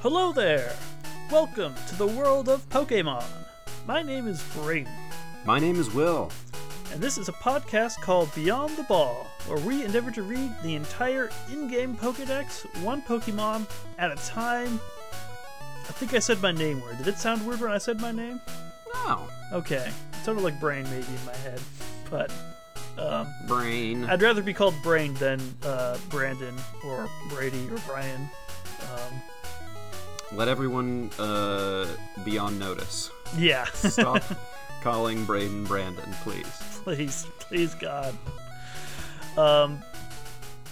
Hello there! Welcome to the world of Pokemon. My name is Braden, My name is Will. and this is a podcast called Beyond the Ball, where we endeavor to read the entire in game Pokedex, one Pokemon at a time. I think I said my name weird. Did it sound weird when I said my name? Oh, Okay. It sounded like Brain maybe in my head. But um, brain. I'd rather be called Brain than uh, Brandon or Brady or Brian. Um, Let everyone uh, be on notice. yeah. Stop calling Braden Brandon, please. please, please, God. Um,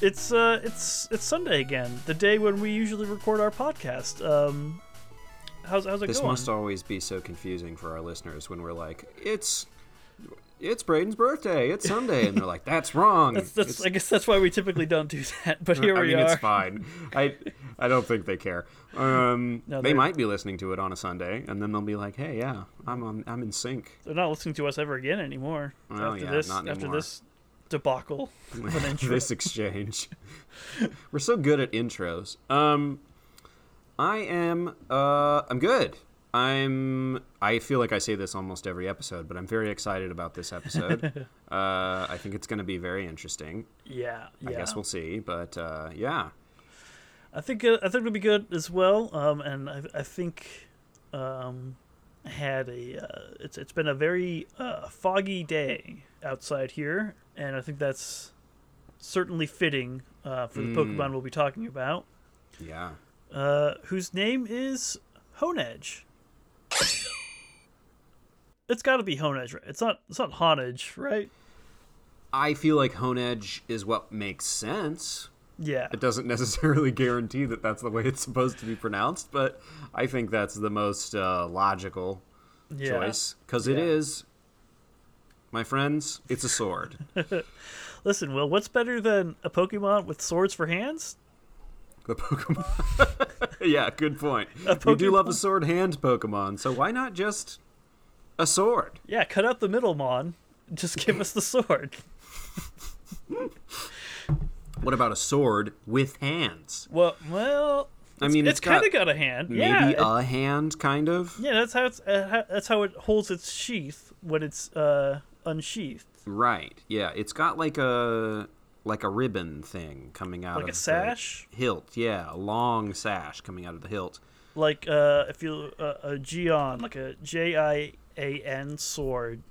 it's uh, it's it's Sunday again, the day when we usually record our podcast. Um, how's how's it This going? This must always be so confusing for our listeners when we're like, it's it's Braden's birthday. It's Sunday, and they're like, that's wrong. that's, that's, I guess that's why we typically don't do that. But here I we mean, are. it's fine. I I don't think they care. Um, No, they might be listening to it on a Sunday, and then they'll be like, "Hey, yeah, I'm on. I'm in sync." They're not listening to us ever again anymore. Well, after yeah, this, not after this debacle of intro. this exchange. We're so good at intros. Um, I am. Uh, I'm good. I'm. I feel like I say this almost every episode, but I'm very excited about this episode. uh, I think it's going to be very interesting. yeah, yeah. I guess we'll see, but uh, yeah. I think uh, I think it'll be good as well. Um, and I, I think um, had a uh, it's it's been a very uh, foggy day outside here, and I think that's certainly fitting uh, for the Mm. Pokemon we'll be talking about. Yeah. Uh, whose name is Honedge. It's got to be Honedge, right? It's not. It's not Honedge, right? I feel like Honedge is what makes sense. Yeah. It doesn't necessarily guarantee that that's the way it's supposed to be pronounced, but I think that's the most uh, logical yeah. choice because it Yeah. is my friends it's a sword Listen, Will. What's better than a Pokemon with swords for hands? the pokemon yeah good point we do love a sword hand pokemon so why not just a sword Yeah, cut out the middlemon. Just give us the sword. What about a sword with hands Well, well, i mean it's it's kind of got a hand. maybe yeah, it- a hand kind of yeah. That's how it's. Uh, how, that's how it holds its sheath when it's uh, unsheathed, right yeah it's got like a like a ribbon thing coming out like of a the sash. hilt yeah a long sash coming out of the hilt Like uh, if you uh, a Jian, like a J I A N sword.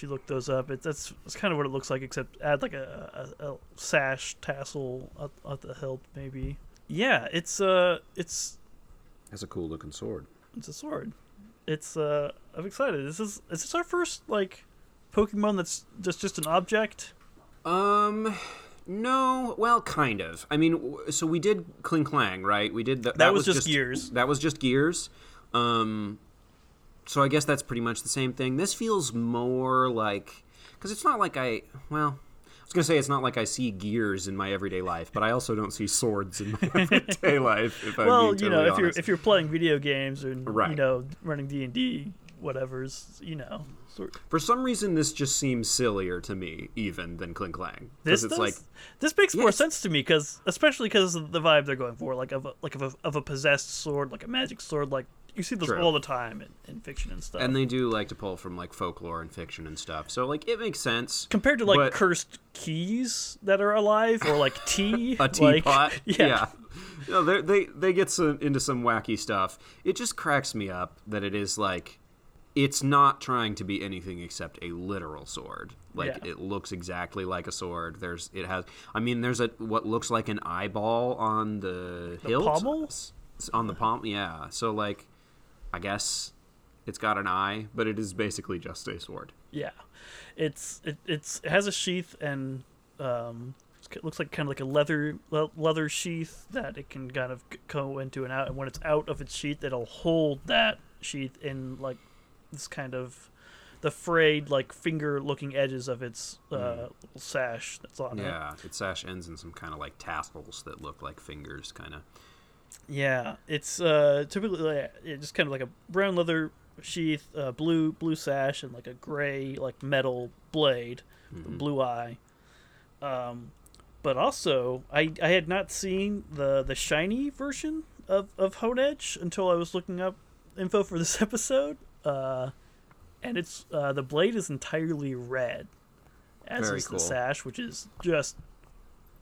If you look those up, it, that's that's kind of what it looks like, except add like a, a, a sash tassel at, at the hilt, maybe. Yeah, it's uh, it's that's a cool looking sword It's a sword. It's uh I'm excited. This is is this our first like Pokemon that's just just an object? Um, no. Well, kind of. I mean, so we did Klink Klang, right? We did th- That was just Gears. That was just Gears. Um, so I guess that's pretty much the same thing. This feels more like because it's not like I well. I was gonna say it's not like I see gears in my everyday life, but I also don't see swords in my everyday life. If I'm well, being you know, totally if you're if you're playing video games and you know running D and D, whatever's you know. Sort for some reason this just seems sillier to me even than Klink Klang. this it's does? like this makes more sense to me because especially because of the vibe they're going for, like of a, like of a, of a possessed sword, like a magic sword, like you see this True. all the time in, in fiction and stuff. and they do like to pull from like folklore and fiction and stuff. So like it makes sense. compared to like but- cursed keys that are alive or like tea, a like- teapot. yeah. No, they they they get some, into some wacky stuff. It just cracks me up that it is like it's not trying to be anything except a literal sword. Like Yeah. it looks exactly like a sword. There's it has I mean there's a what looks like an eyeball on the, hilt pommel? On the palm. Yeah. So like I guess it's got an eye, but it is basically just a sword. Yeah, it's it, it's it has a sheath and um, it looks like kind of like a leather le- leather sheath that it can kind of go into and out. And when it's out of its sheath, it'll hold that sheath in like this kind of the frayed like finger looking edges of its uh, little sash that's on it. Yeah, its sash ends in some kind of like tassels that look like fingers, kind of. Yeah, it's uh, typically like, yeah, just kind of like a brown leather sheath, uh, blue blue sash, and like a gray like metal blade, a blue eye. Um, but also, I I had not seen the the shiny version of of Honedge until I was looking up info for this episode. Uh, and it's uh, the blade is entirely red, as Very is cool. the sash, which is just.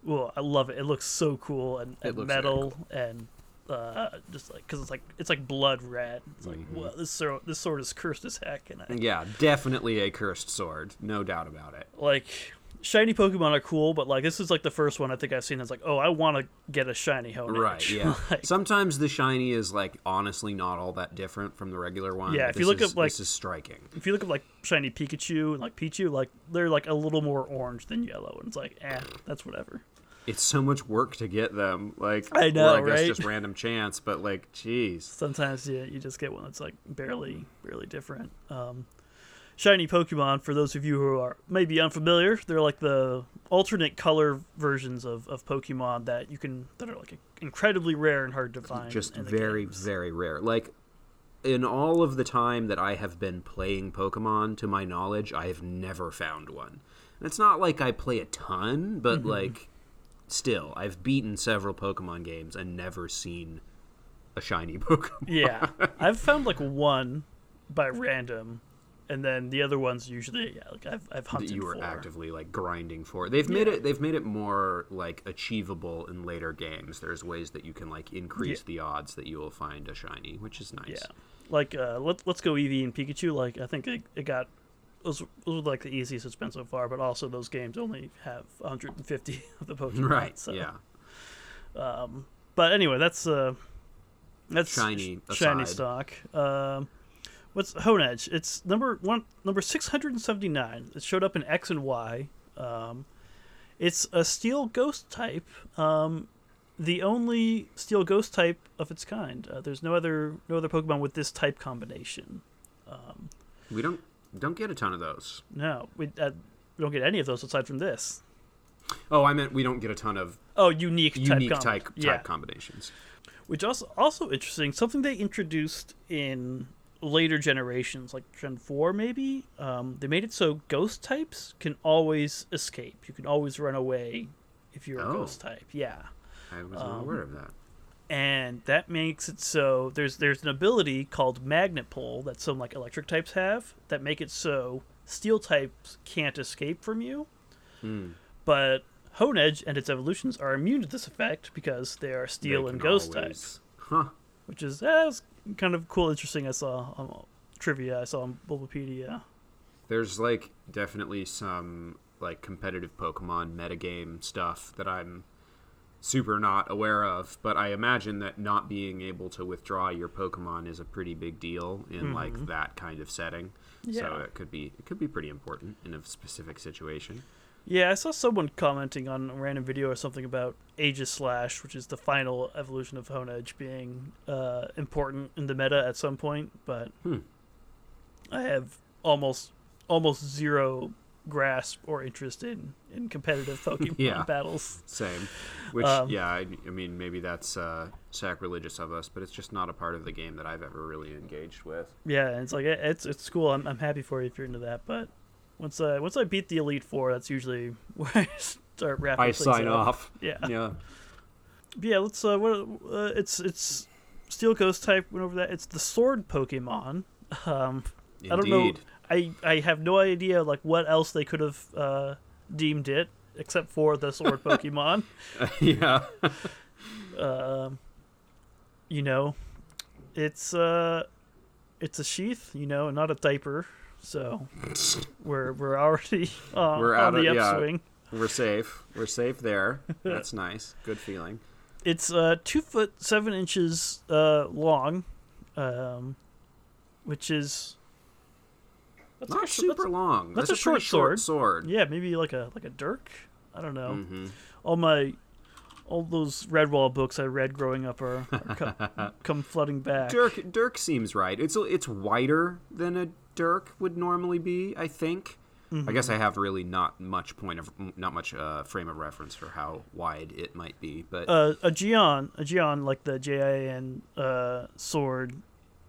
Well, I love it. It looks so cool and, and metal and uh, just like because it's like it's like blood red. It's like Mhm. whoa, this sword, this sword is cursed as heck, and I, Yeah, definitely a cursed sword, no doubt about it. like shiny Pokemon are cool, but like this is like the first one I think I've seen that's like, oh, I want to get a shiny Honedge. Right, yeah. Like, Sometimes the shiny is like honestly not all that different from the regular one. Yeah, if you look is- up, like- this is striking. if you look at like shiny Pikachu and like Pichu, like they're like a little more orange than yellow, and it's like, eh, that's whatever. It's so much work to get them. Like I know, or I guess right? just random chance, but like, jeez. Sometimes yeah, you just get one that's like barely, barely different. Um, shiny Pokemon, for those of you who are maybe unfamiliar, they're like the alternate color versions of, of Pokemon that you can that are like incredibly rare and hard to find. Just very, games. very rare. Like in all of the time that I have been playing Pokemon, to my knowledge, I have never found one. And it's not like I play a ton, but Mm-hmm. like still, I've beaten several Pokemon games and never seen a shiny Pokemon. yeah, I've found like one by random, and then the other ones usually yeah, like I've I've hunted that you were for. actively like grinding for. They've made Yeah. it they've made it more like achievable in later games. There's ways that you can like increase Yeah. the odds that you will find a shiny, which is nice. Yeah, like uh, let let's go Eevee and Pikachu. Like I think it, it got those, those were like the easiest it's been so far, but also those games only have 150 of the Pokemon. Right. So, Yeah. Um, but anyway, that's uh, that's Shiny sh- shiny stock. Um, what's Honedge? It's number one, number 679. It showed up in X and Y. Um, it's a steel ghost type. Um, the only steel ghost type of its kind. Uh, there's no other no other Pokemon with this type combination. Um, We don't don't get a ton of those. no, we, uh, we don't get any of those aside from this. Oh, I meant we don't get a ton of Oh, unique type unique comb- type type yeah. combinations. Which also also interesting. Something they introduced in later generations, like Gen Four, maybe. Um, they made it so ghost types can always escape. You can always run away if you're a Oh. ghost type. Yeah. I was not Um, aware of that. And that makes it so there's there's an ability called magnet pull that some like electric types have that make it so steel types can't escape from you Hmm. but Honedge and its evolutions are immune to this effect because they are steel They and ghost always- types Huh. which is eh, kind of cool interesting i saw on trivia i saw on bulbapedia There's like definitely some like competitive Pokemon metagame stuff that I'm super not aware of, but I imagine that not being able to withdraw your Pokemon is a pretty big deal in like that kind of setting. So it could be it could be pretty important in a specific situation. yeah i saw someone commenting on a random video or something about Aegislash which is the final evolution of Honedge being uh, important in the meta at some point but Hmm. i have almost almost zero grasp or interest in in competitive pokemon Yeah. battles Same. Which Um, yeah, I, I mean maybe that's uh, sacrilegious of us, but it's just not a part of the game that I've ever really engaged with. Yeah, and it's like it- it's it's cool. I'm I'm happy for you if you're into that. But once I once I beat the elite four, that's usually where I start wrapping. I sign up. off. Yeah, Yeah. But yeah. Let's uh, what uh, it's it's steel ghost type. Went over that. It's the sword Pokemon. Um, I don't know. I I have no idea like what else they could have uh, deemed it except for the sword Pokemon. yeah. um, you know, it's uh, it's a sheath, you know, not a diaper. So we're we're already uh, We're on out the of- yeah. upswing. We're safe. We're safe there. That's nice. Good feeling. It's uh, two foot seven inches uh, long, um, which is that's Not like a sh- super that's- long. that's That's, a a, pretty short short sword. Yeah, maybe like a like a dirk. I don't know. hmm All my all those Redwall books I read growing up are, are come, come flooding back. Dirk Dirk seems right. It's it's wider than a Dirk would normally be. I think. I Mm-hmm. guess I have really not much point of not much uh, frame of reference for how wide it might be, but uh, a Jian, a Jian like the J-I-N uh, sword,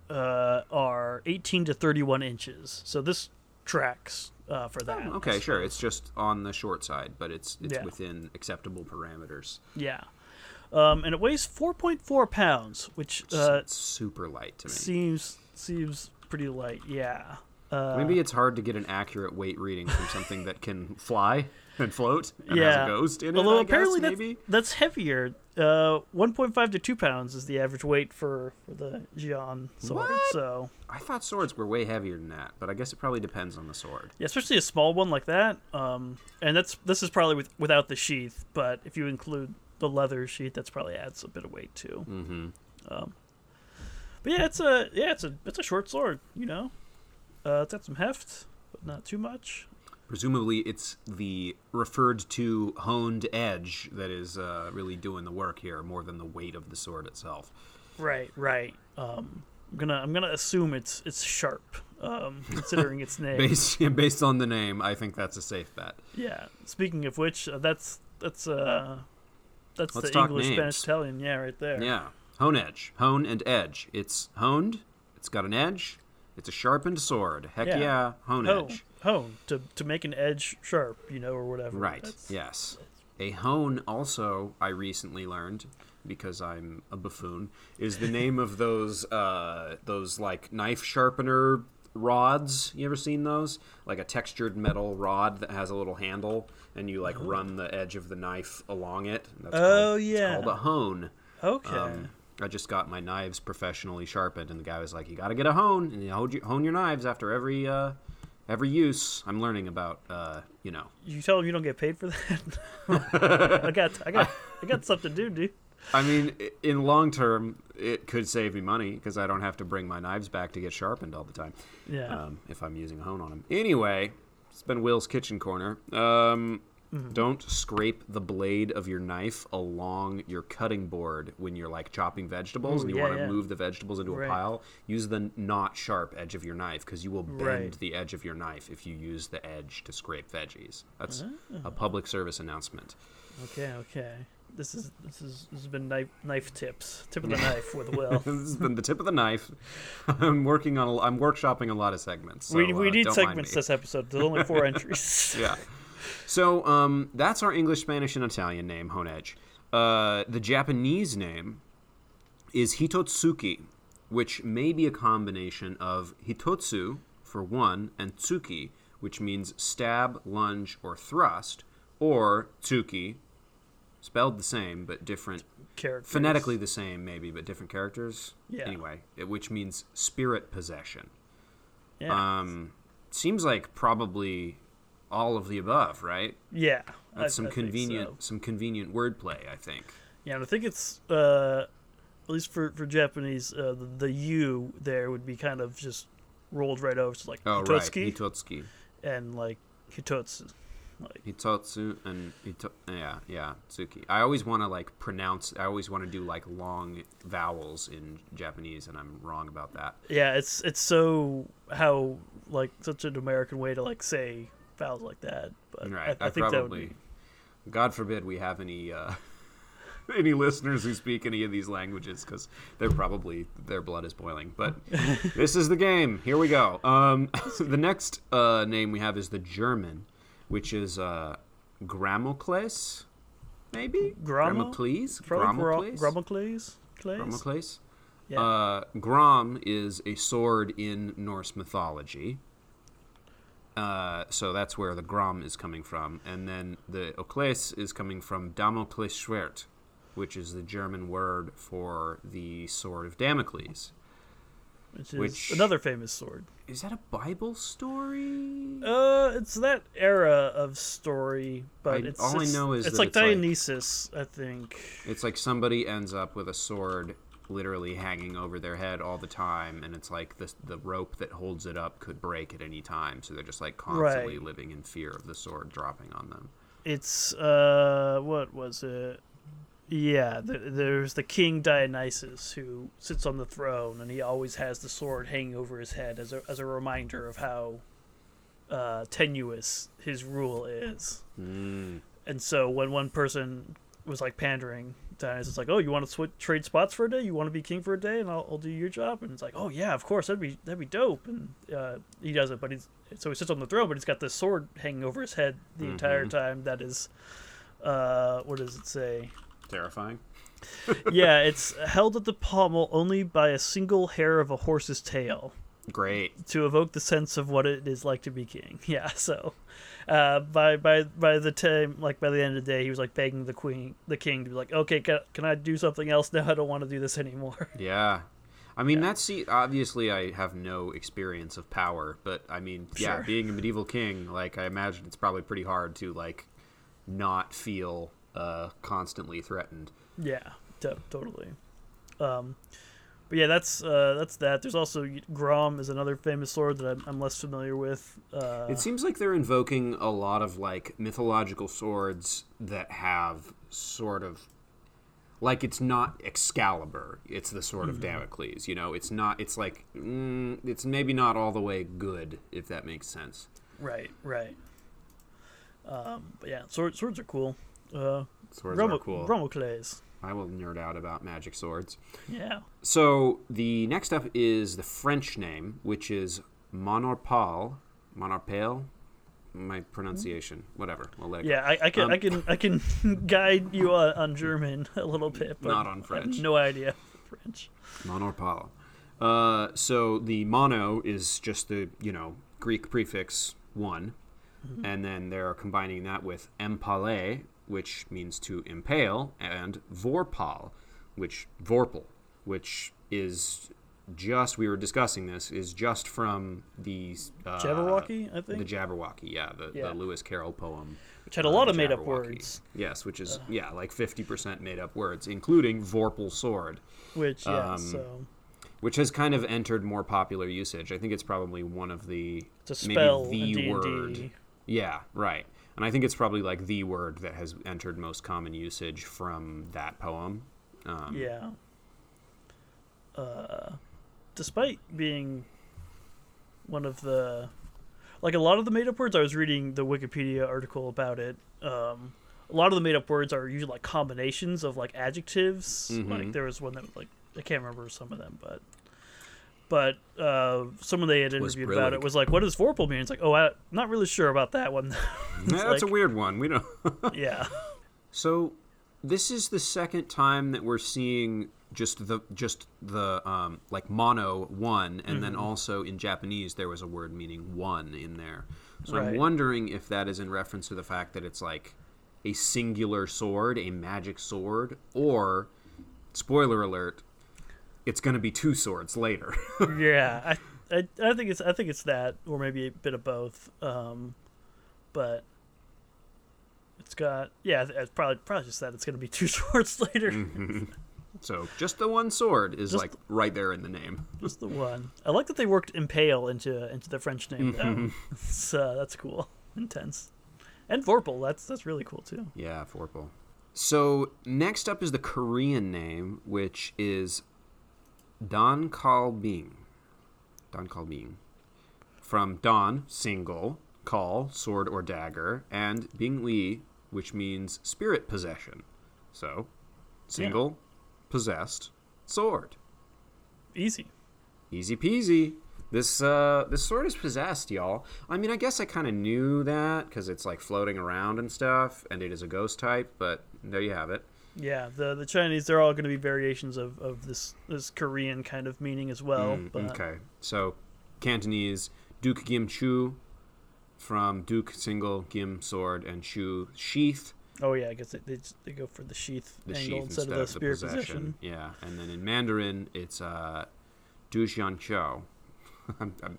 uh, are 18 to 31 inches. So this tracks uh, for that. I okay, sure. It's just on the short side, but it's it's Yeah. within acceptable parameters. yeah. um, and it weighs 4.4 pounds, which uh, super light to me. seems seems pretty light. Yeah. Uh, Maybe it's hard to get an accurate weight reading from something that can fly and float and yeah. a ghost in it. Although I guess, apparently that's, maybe. that's heavier. Uh, 1.5 to 2 pounds is the average weight for, for the Jian sword. What? So I thought swords were way heavier than that, but I guess it probably depends on the sword. yeah, especially a small one like that. Um, and that's this is probably with, without the sheath, but if you include the leather sheath, that's probably adds a bit of weight too. Mm-hmm. Um, but yeah, it's a yeah, it's a it's a short sword. You know, uh, it's got some heft, but not too much. Presumably, it's the referred to honed edge that is uh, really doing the work here, more than the weight of the sword itself. Right, right. Um, I'm gonna I'm gonna assume it's it's sharp, um, considering its name. Based based on the name, I think that's a safe bet. Yeah. Speaking of which, uh, that's that's uh that's Let's the English, names. Spanish, Italian. Yeah, right there. Yeah, hone edge, hone and edge. It's honed. It's got an edge. It's a sharpened sword. Heck Yeah. yeah, hone Hone, edge. hone to to make an edge sharp, you know, or whatever. Right. That's- Yes. A hone also I recently learned because I'm a buffoon is the name of those uh, those like knife sharpener rods. You ever seen those? Like a textured metal rod that has a little handle and you like run the edge of the knife along it. That's Oh, called, yeah. It's called a hone. Okay. Um, I just got my knives professionally sharpened, and the guy was like, "You got to get a hone, and you hone your, hone your knives after every uh, every use." I'm learning about, uh, you know, you tell him you don't get paid for that. I got I got I got stuff to do, dude. I mean, in long term, it could save me money because I don't have to bring my knives back to get sharpened all the time. Yeah. Um, if I'm using a hone on them. Anyway, it's been Will's kitchen corner. Um, Mm-hmm. Don't scrape the blade of your knife along your cutting board when you're like chopping vegetables Ooh, and you yeah, want to yeah. move the vegetables into Right. a pile. Use the not sharp edge of your knife because you will bend Right. the edge of your knife if you use the edge to scrape veggies. That's Ah. a public service announcement. Okay, okay. This is this is this has been knife knife tips. Tip of the knife with a Will. this has been the tip of the knife. I'm working on. A, I'm workshopping a lot of segments. So, we we uh, need segments this episode. There's only four entries. yeah. So um, that's our English, Spanish, and Italian name, Honedge. Uh, the Japanese name is Hitotsuki, which may be a combination of Hitotsu for one and Tsuki, which means stab, lunge, or thrust, or Tsuki, spelled the same but different Characters. phonetically the same maybe but different characters Yeah. anyway it- which means spirit possession Yeah. um seems like probably all of the above right yeah. I- that's some I convenient so. some convenient wordplay i think Yeah, and I think it's uh, at least for for Japanese, uh, the, the U there would be kind of just rolled right over to like oh Hitotsuki right hitotsuki and like Hitotsu. Like hitotsu and hito- yeah yeah tsuki i always want to like pronounce i always want to do like long vowels in japanese and i'm wrong about that yeah, it's it's so how like such an American way to like say vowels like that. But Right. I, I, think that would probably. be God forbid we have any uh, any listeners who speak any of these languages because they're probably their blood is boiling. But this is the game. Here we go. Um, the next uh, name we have is the German, which is uh, Gramokles, maybe Gramo? Gramokles. Gramokles. Gramokles. Gramokles. Yeah. Uh, Grom is a sword in Norse mythology. Uh, so that's where the Grom is coming from. And then the Okles is coming from Damoklesschwert, which is the German word for the sword of Damocles. which is which- another famous sword. Is that a Bible story? Uh, it's that era of story, but I- it's all I know is it's that like it's like- Dionysus, I think. It's like somebody ends up with a sword literally hanging over their head all the time, and it's like the the rope that holds it up could break at any time, so they're just like constantly Right. living in fear of the sword dropping on them. It's uh, what was it? Yeah, th- there's the king Dionysus who sits on the throne, and he always has the sword hanging over his head as a as a reminder of how uh, tenuous his rule is. Mm. And so when one person was like pandering, Dionysus is like, "Oh, you want to sw- trade spots for a day? You want to be king for a day, and I'll, I'll do your job." And it's like, "Oh yeah, of course, that'd be that'd be dope." And uh, he does it, but he's so he sits on the throne, but he's got this sword hanging over his head the entire Mhm. time. That is, uh, what does it say? Terrifying. yeah, it's held at the pommel only by a single hair of a horse's tail Great. to evoke the sense of what it is like to be king. Yeah, so uh, by by by the time like by the end of the day, he was like begging the queen, the king, to be like, okay, can, can I do something else now? I don't want to do this anymore. Yeah. I mean, that's see. Obviously, I have no experience of power, but I mean, yeah, Sure. being a medieval king, like I imagine it's probably pretty hard to like not feel uh, constantly threatened. Yeah, to- totally. Um, but yeah, that's uh, that's that. There's also Grom is another famous sword that I'm, I'm less familiar with. Uh, It seems like they're invoking a lot of like mythological swords that have sort of like it's not Excalibur, it's the sword of Damocles. You know, it's not. It's like mm, it's maybe not all the way good, if that makes sense. right, right. Um, but yeah, sword, swords are cool. Uh, Swords Romo, are cool. Romocles. I will nerd out about magic swords. Yeah. So the next up is the French name, which is Monorpal. Monorpale? My pronunciation, whatever. We'll let. Yeah, I, I can Um, I can I can guide you on, on German a little bit, but Not on French. no idea French. Monorpale. Uh, so the mono is just the you know Greek prefix one, and then they're combining that with empale, which means to impale, and vorpal, which vorpal, which is just we were discussing this is just from the uh, Jabberwocky, I think the Jabberwocky, yeah, the, Yeah. the Lewis Carroll poem. which had a uh, lot of made up words. Yes, which is yeah, like fifty percent made up words, including vorpal sword Which yeah, um, so which has kind of entered more popular usage. I think it's probably one of the it's a maybe spell the in D&D. word. Yeah, right. And I think it's probably like the word that has entered most common usage from that poem. Um, Yeah. Uh, despite being one of the like a lot of the made up words, I was reading the Wikipedia article about it. Um, a lot of the made up words are usually like combinations of like adjectives. Mhm. Like there was one that like I can't remember some of them, but but uh, someone they had interviewed about it was like, "What does vorpal mean?" It's like, "Oh, I'm not really sure about that one." Yeah, that's a weird one. We don't. yeah, So this is the second time that we're seeing just the just the um, like mono one, and then also in Japanese there was a word meaning one in there. So I'm wondering if that is in reference to the fact that it's like a singular sword, a magic sword, or spoiler alert, it's going to be two swords later. yeah. I, I I think it's I think it's that, or maybe a bit of both. Um, but it's got yeah, it's probably probably just that it's gonna be two swords later. so just the one sword is Just- like right there in the name. Just the one. I like that they worked impale into into the French name. Mm-hmm. so that's cool, intense, and vorpal. That's that's really cool too. Yeah, Vorpal. So next up is the Korean name, which is Don Kalbing. Don Kalbing. From Don, single, call, sword or dagger, and Bing Li, which means spirit possession. So, single, possessed, sword. Easy. Easy peasy. This uh, this sword is possessed, y'all. I mean, I guess I kind of knew that because it's like floating around and stuff, and it is a ghost type. But there you have it. Yeah, the the Chinese they're all going to be variations of, of this this Korean kind of meaning as well. Mm, but okay, so Cantonese Duke Gim Chu from Duke single Gim sword and Chu sheath oh yeah, I guess they they, they go for the sheath the angle sheath instead, instead of the spirit possession. possession. Yeah, and then in Mandarin it's uh, Du Xian Chou. I'm, I'm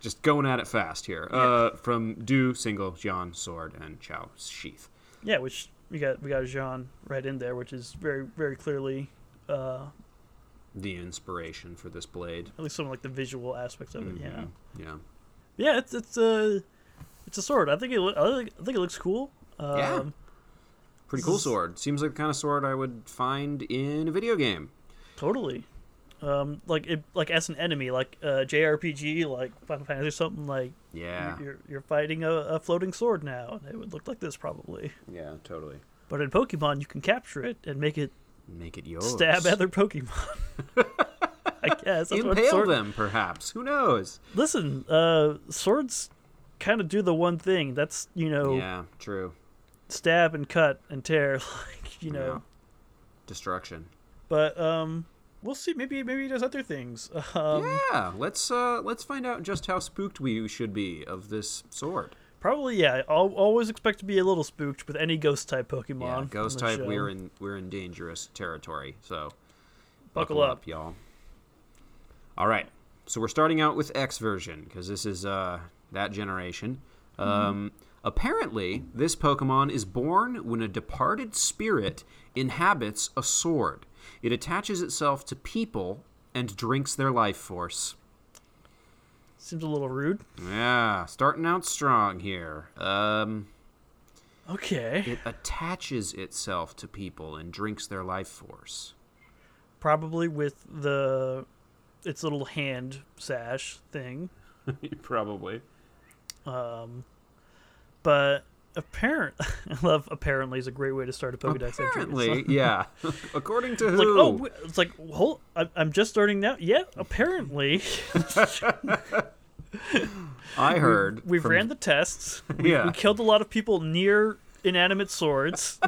just going at it fast here. Uh, from Du single Jian sword and Chao sheath. Yeah, which we got we got Jian right in there, which is very very clearly uh, The inspiration for this blade. at least some of like the visual aspects of it. Yeah, Yeah. yeah, it's it's a it's a sword. I think it I think, I think it looks cool. Um, Yeah. Pretty cool sword. Seems like the kind of sword I would find in a video game. totally. Um, like it like as an enemy, like uh, JRPG, like Final Fantasy or something. Like Yeah. you're you're fighting a, a floating sword now, and it would look like this probably. Yeah, totally. But in Pokemon, you can capture it and make it Make it yours. stab other Pokemon. I guess that's Impale sword- them, perhaps. Who knows? Listen, uh, swords kind of do the one thing. That's you know, Yeah, true. stab and cut and tear. Like you know, destruction. But um, we'll see. Maybe maybe he does other things. Um, yeah, let's uh, let's find out just how spooked we should be of this sword. Probably yeah. I'll always expect to be a little spooked with any ghost type Pokemon. Yeah, ghost type. show. We're in we're in dangerous territory. So Buckle up. y'all. All right, so we're starting out with X version because this is uh, that generation. Um, apparently, this Pokemon is born when a departed spirit inhabits a sword. It attaches itself to people and drinks their life force. Seems a little rude. Yeah, starting out strong here. Um, Okay. it attaches itself to people and drinks their life force. Probably with the its little hand sash thing. Probably. Um, but apparent, I love apparently is a great way to start a Pokedex entry. It's Apparently, like- yeah. According to It's who? like, oh, it's like, hold, I- I'm just starting now. Yeah, apparently. I heard. We've from- ran the tests. We, Yeah. we killed a lot of people near inanimate swords.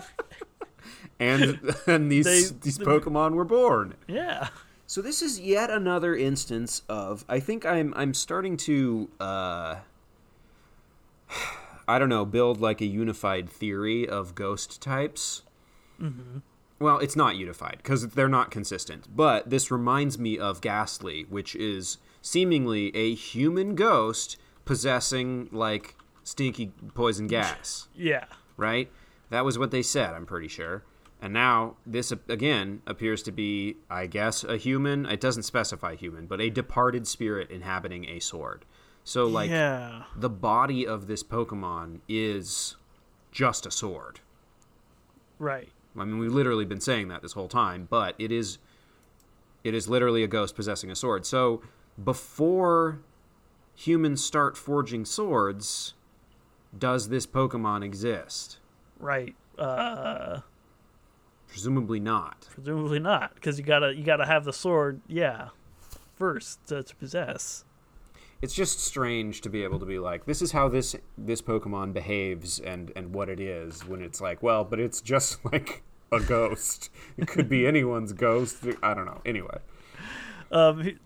and and these They- these Pokemon were born. yeah. So this is yet another instance of I think I'm I'm starting to uh I don't know build like a unified theory of ghost types. Mm-hmm. Well, it's not unified because they're not consistent. But this reminds me of Gastly, which is seemingly a human ghost possessing like stinky poison gas Yeah. right? That was what they said, I'm pretty sure. And now this again appears to be, I guess, a human. It doesn't specify human, but a departed spirit inhabiting a sword. So like yeah. the body of this Pokemon is just a sword. Right. I mean, we've literally been saying that this whole time, but it is it is literally a ghost possessing a sword. So before humans start forging swords, does this Pokemon exist? Right. Uh, Presumably not. presumably not, because you gotta you gotta have the sword. Yeah. First to, to possess. It's just strange to be able to be like, this is how this this Pokemon behaves and and what it is when it's like, well, but it's just like a ghost. It could be anyone's ghost. I don't know. Anyway, Um,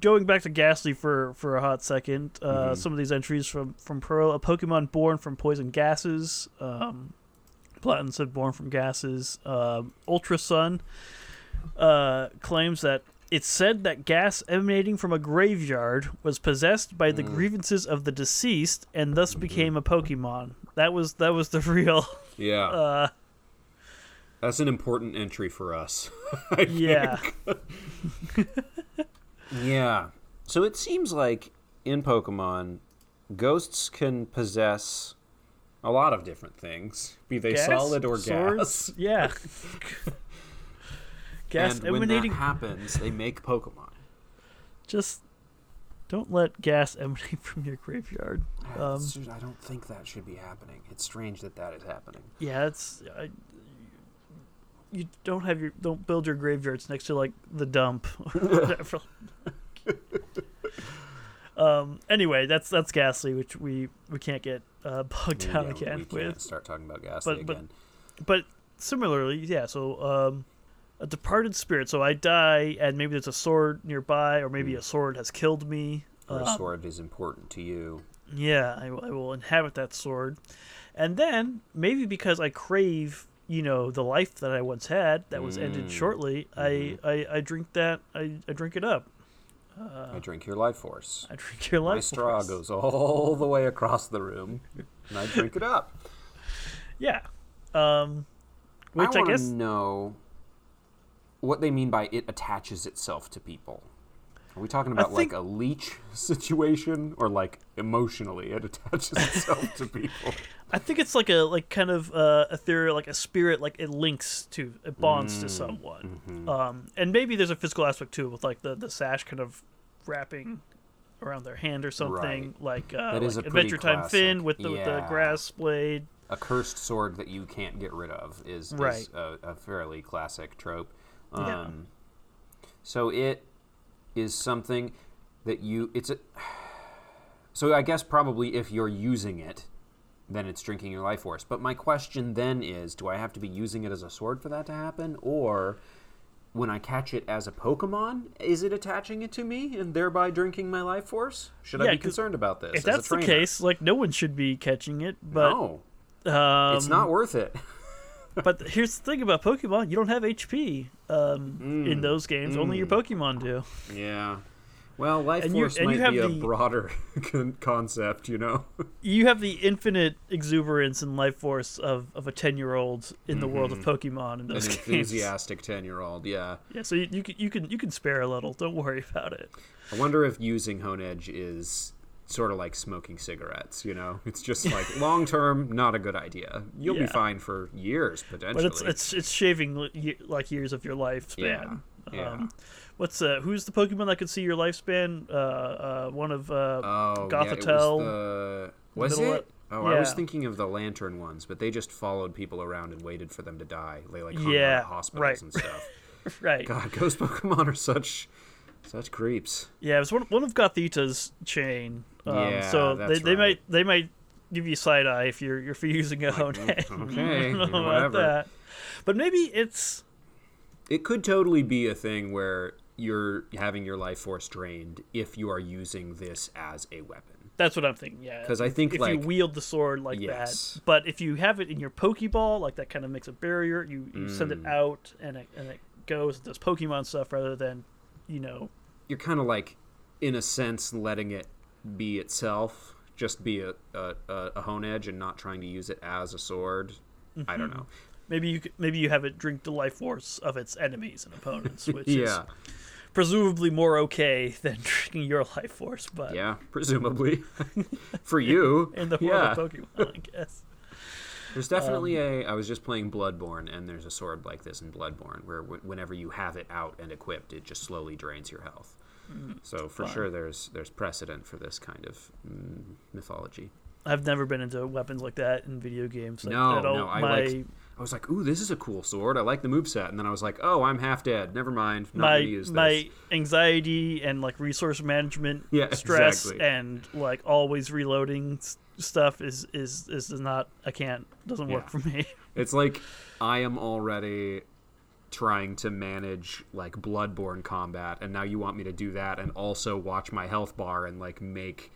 going back to Gastly for, for a hot second, uh, some of these entries from from Pearl, a Pokemon born from poison gases. Um, Platin said born from gases. Um, Ultra Sun uh, claims that it's said that gas emanating from a graveyard was possessed by the grievances of the deceased and thus became a Pokemon. That was that was the real. yeah, Uh, that's an important entry for us. Yeah, Yeah. So it seems like in Pokemon, ghosts can possess a lot of different things, be they Gas? solid or Swords? gas. Yeah. gas and when emanating that happens, they make Pokemon. just don't let gas emanate from your graveyard. Um, just- I don't think that should be happening. It's strange that that is happening. yeah, it's I, you don't have your don't build your graveyards next to like the dump. um. Anyway, that's that's Gastly, which we we can't get uh, bogged down Yeah, again we can't with. start talking about Gastly But- but- again. But similarly, yeah. So um, a departed spirit. So I die, and maybe there's a sword nearby, or maybe a sword has killed me. or a Um, sword is important to you. Yeah, I, I will inhabit that sword. And then, maybe because I crave, you know, the life that I once had that was ended Mm, shortly, I, I, I drink that, I, I drink it up. I drink your life force. I drink your life. My straw force. goes all the way across the room, and I drink it up. Yeah. Um, which I, wanna guess. know what they mean by it attaches itself to people. Are we talking about think- like a leech situation, or like emotionally it attaches itself to people? I think it's like a like kind of uh, ethereal, like a spirit, like it links to, it bonds Mm, to someone. mm-hmm. Um, and maybe there's a physical aspect too, with like the the sash kind of wrapping around their hand or something, like uh, is like Adventure Time Finn with the, with the grass blade. A cursed sword that you can't get rid of is, is Right. a, a fairly classic trope. Um, Yeah. So it is something that you. It's a. So I guess probably if you're using it, then it's drinking your life force. But my question then is do I have to be using it as a sword for that to happen? Or when I catch it as a Pokemon, is it attaching it to me and thereby drinking my life force? Should I be concerned about this? If that's the case, like no one should be catching it. But no, um, it's not worth it. But here's the thing about Pokemon: you don't have HP um, Mm. in those games. Only your Pokemon do. yeah. Well, life And you- force you might have be a the- broader concept, you know. You have the infinite exuberance and life force of, of a ten year old in the world of Pokemon in Mm-hmm. An games. enthusiastic ten-year-old, yeah. Yeah, so you, you can you can you can spare a little. Don't worry about it. I wonder if using Honedge is sort of like smoking cigarettes, you know? It's just like long term, not a good idea. You'll be fine for years potentially. But it's it's it's shaving like years of your lifespan. Yeah, yeah. Um, what's uh who's the Pokemon that could see your lifespan? Uh, uh one of uh oh, yeah, was the was it? Oh, I was thinking of the lantern ones, but they just followed people around and waited for them to die. They like hung Yeah, hospitals right. and stuff. right. God, ghost Pokemon are such such creeps. Yeah, it was one, one of Gothita's chain. Um, Yeah, so they, that's they right. might they might give you side eye if you're if you're using a mm, okay, I don't know about whatever. that. But maybe it's It could totally be a thing where you're having your life force drained if you are using this as a weapon. that's what I'm thinking. Yeah, because I think, if like- you wield the sword like Yes. that, but if you have it in your Pokeball, like that kind of makes a barrier. You, you send Mm. it out and it and it goes does Pokemon stuff rather than you know You're kind of like, in a sense, letting it be itself, just be a, a, a, Honedge and not trying to use it as a sword. I don't mm-hmm. know. maybe you maybe you have it drink the life force of its enemies and opponents, which is presumably more okay than drinking your life force. But yeah, presumably. For you, in the world yeah. of Pokemon, I guess. There's definitely a. I was just playing Bloodborne, and there's a sword like this in Bloodborne, where w- whenever you have it out and equipped, it just slowly drains your health. So for fun. sure, there's there's precedent for this kind of mm, mythology. I've never been into weapons like that in video games. Like, No, at all. no, I my like- I was like, "Ooh, this is a cool sword. I like the move set." And then I was like, "Oh, I'm half dead. Never mind. Not my gonna use this." my this." anxiety and like resource management Yeah, stress exactly. and like always reloading stuff is is is not I can't doesn't work Yeah. for me. It's like I am already trying to manage like bloodborne combat and now you want me to do that and also watch my health bar and like make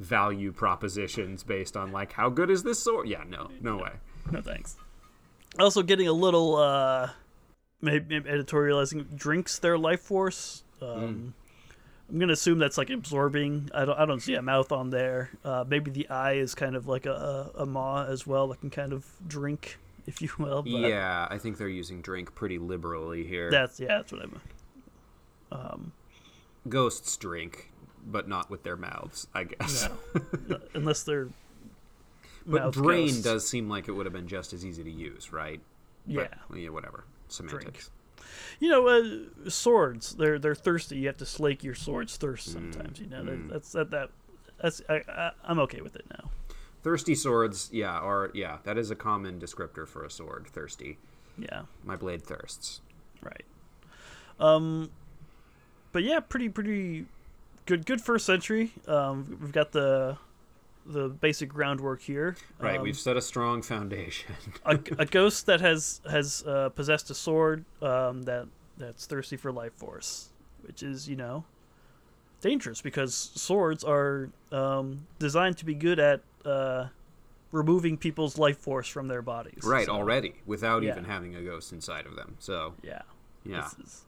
value propositions based on like how good is this sword yeah no no way no thanks. Also getting a little uh maybe, maybe editorializing drinks their life force. Um Mm. I'm gonna assume that's like absorbing. I don't. I don't see a mouth on there. Uh, maybe the eye is kind of like a, a, a maw as well that can kind of drink, if you will. But yeah i think they're using drink pretty liberally here That's yeah. That's what I'm. Um, ghosts drink but not with their mouths i guess no, unless they're. but drain ghosts. does seem like it would have been just as easy to use right Yeah, but, yeah whatever semantics you know, uh, swords. They're they're thirsty. You have to slake your sword's thirst Mm, sometimes. You know, that, that's that that. That's I, I I'm okay with it now. thirsty swords yeah are yeah that is a common descriptor for a sword thirsty Yeah. my blade thirsts Right. Um, but yeah, pretty pretty good good first century. Um, we've got the the basic groundwork here. Right, Um, we've set a strong foundation. a, a ghost that has has uh, possessed a sword um, that that's thirsty for life force, which is you know dangerous because swords are um, designed to be good at uh, removing people's life force from their bodies. right, So, already, without yeah. even having a ghost inside of them. So, Yeah. yeah. This is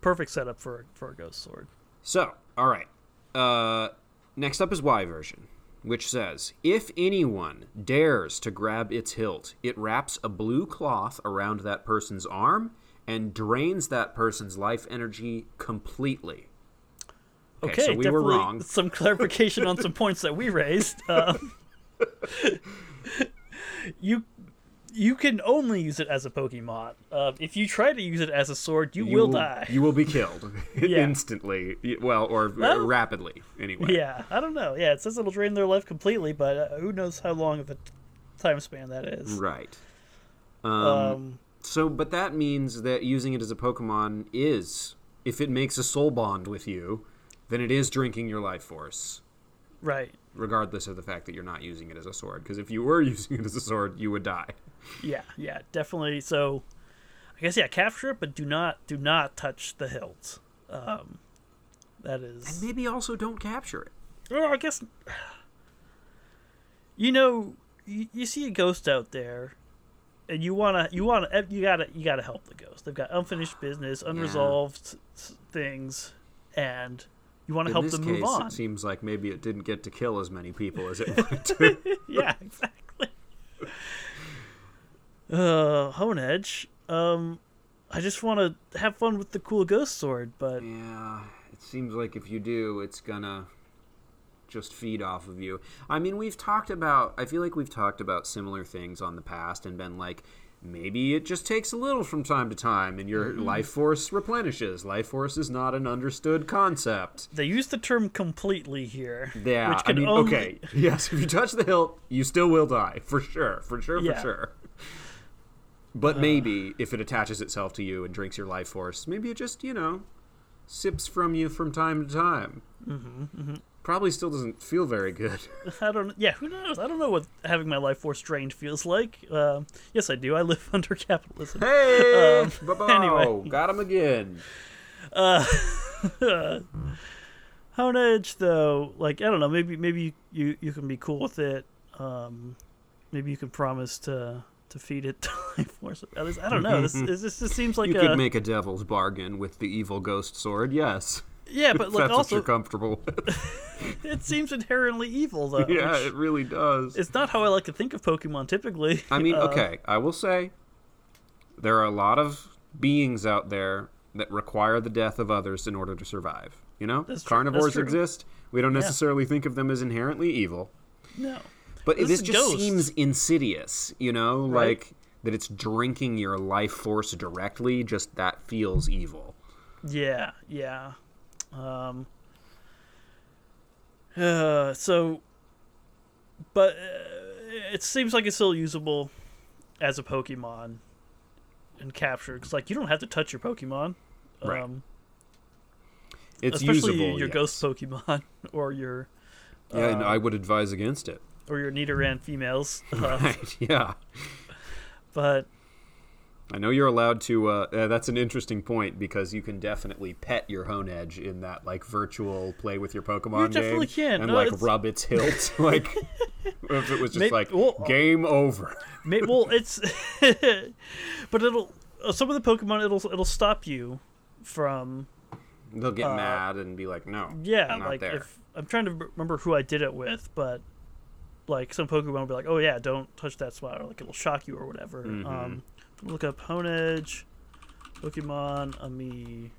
perfect setup for for a ghost sword. So, all right. Uh, next up is Y version, which says if anyone dares to grab its hilt, it wraps a blue cloth around that person's arm and drains that person's life energy completely. Okay, so we were wrong. Some clarification on some points that we raised. Um, you you can only use it as a Pokemon. Uh, if you try to use it as a sword, you, will die. You will be killed Yeah. instantly. Well, or Well- rapidly, anyway. yeah, I don't know. Yeah, it says it'll drain their life completely, but uh, who knows how long of a time span that is. Right. Um, Um, so, but that means that using it as a Pokemon is, if it makes a soul bond with you, then it is drinking your life force. Right. Regardless of the fact that you're not using it as a sword. Because if you were using it as a sword, you would die. Yeah, yeah, definitely. So, I guess yeah, capture it, but do not do not touch the hilt. Um, that And maybe also don't capture it. Well, I guess. You know, you, you see a ghost out there, and you wanna you wanna eh, you gotta you gotta help the ghost. They've got unfinished business, unresolved s things, and you want to help this them case, move on. it seems like maybe it didn't get to kill as many people as it wanted to. yeah, exactly. Uh, Honedge. Um, I just want to have fun with the cool ghost sword, but yeah, it seems like if you do, it's gonna just feed off of you. I mean, we've talked about. I feel like we've talked about similar things on the past and been like. Maybe it just takes a little from time to time, and your Mm-hmm. life force replenishes. Life force is not an understood concept. they use the term completely here. Yeah, which I mean, only, okay, yes. If you touch the hilt, you still will die for sure, for sure, for Yeah. Uh. sure. But maybe if it attaches itself to you and drinks your life force, maybe it just you know sips from you from time to time. Mm-hmm, Probably still doesn't feel very good. I don't. Yeah, who knows? I don't know what having my life force drained feels like. Um, yes, I do. I live under capitalism. Hey, Um, anyway. got him again. Uh, Honedge, though, like I don't know. Maybe maybe you you can be cool with it. Um, maybe you can promise to to feed it life force. I don't know. This this, this just seems like you a could make a devil's bargain with the evil ghost sword. Yes, yeah, but like also you're comfortable it seems inherently evil though. yeah, it really does. it's not how I like to think of Pokemon typically. I mean, Uh, okay, I will say there are a lot of beings out there that require the death of others in order to survive. You know, carnivores exist. We don't Yeah. necessarily think of them as inherently evil, No. but This this, just ghosts. seems insidious. You know, Right. like that it's drinking your life force directly. Just that feels evil. Yeah, yeah. Um, uh, so, but uh, it seems like it's still usable as a Pokemon and capture because, like, you don't have to touch your Pokemon. Right. Um, It's especially usable. your yes. ghost Pokemon or your Yeah, and uh, I would advise against it. or your Nidoran females. Uh, Right? Yeah. but I know you're allowed to. Uh, uh, that's an interesting point because you can definitely pet your Honedge in that like virtual play with your Pokemon You definitely game can. and No, like it's- rub its hilt. like if it was just Maybe- like well, game over. May, well, it's, but it'll uh, some of the Pokemon it'll it'll stop you from They'll get uh, mad and be like, "No, yeah not like there." if I'm trying to remember who I did it with, but like some Pokemon will be like, oh yeah, don't touch that spot, or like it'll shock you or whatever. Mhm. Um, look up Honedge, Pokemon-Amie.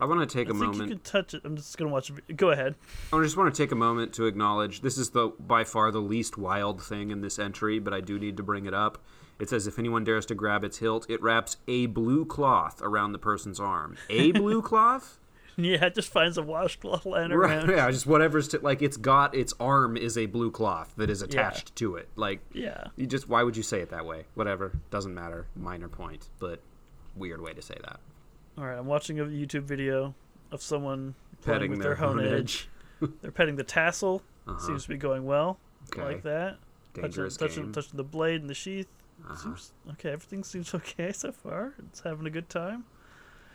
I want to take I a think moment. you can touch it. I'm just gonna watch. vi- Go ahead. I just want to take a moment to acknowledge this is the by far the least wild thing in this entry, but I do need to bring it up. It says if anyone dares to grab its hilt, it wraps a blue cloth around the person's arm. A blue cloth? Yeah, it just finds a washcloth lying Right. around. Yeah, just whatever's to, like it's got its arm is a blue cloth that is attached to it. Like Yeah. you just why would you say it that way? Whatever, doesn't matter. Minor point, but weird way to say that. All right, I'm watching a YouTube video of someone Petting with their their, hone Honedge. They're petting the tassel. Uh-huh. Seems to be going well. Okay. Like that. Dangerous touching, touching, game. touching the blade and the sheath. Uh-huh. Seems okay. Everything seems okay so far. It's having a good time.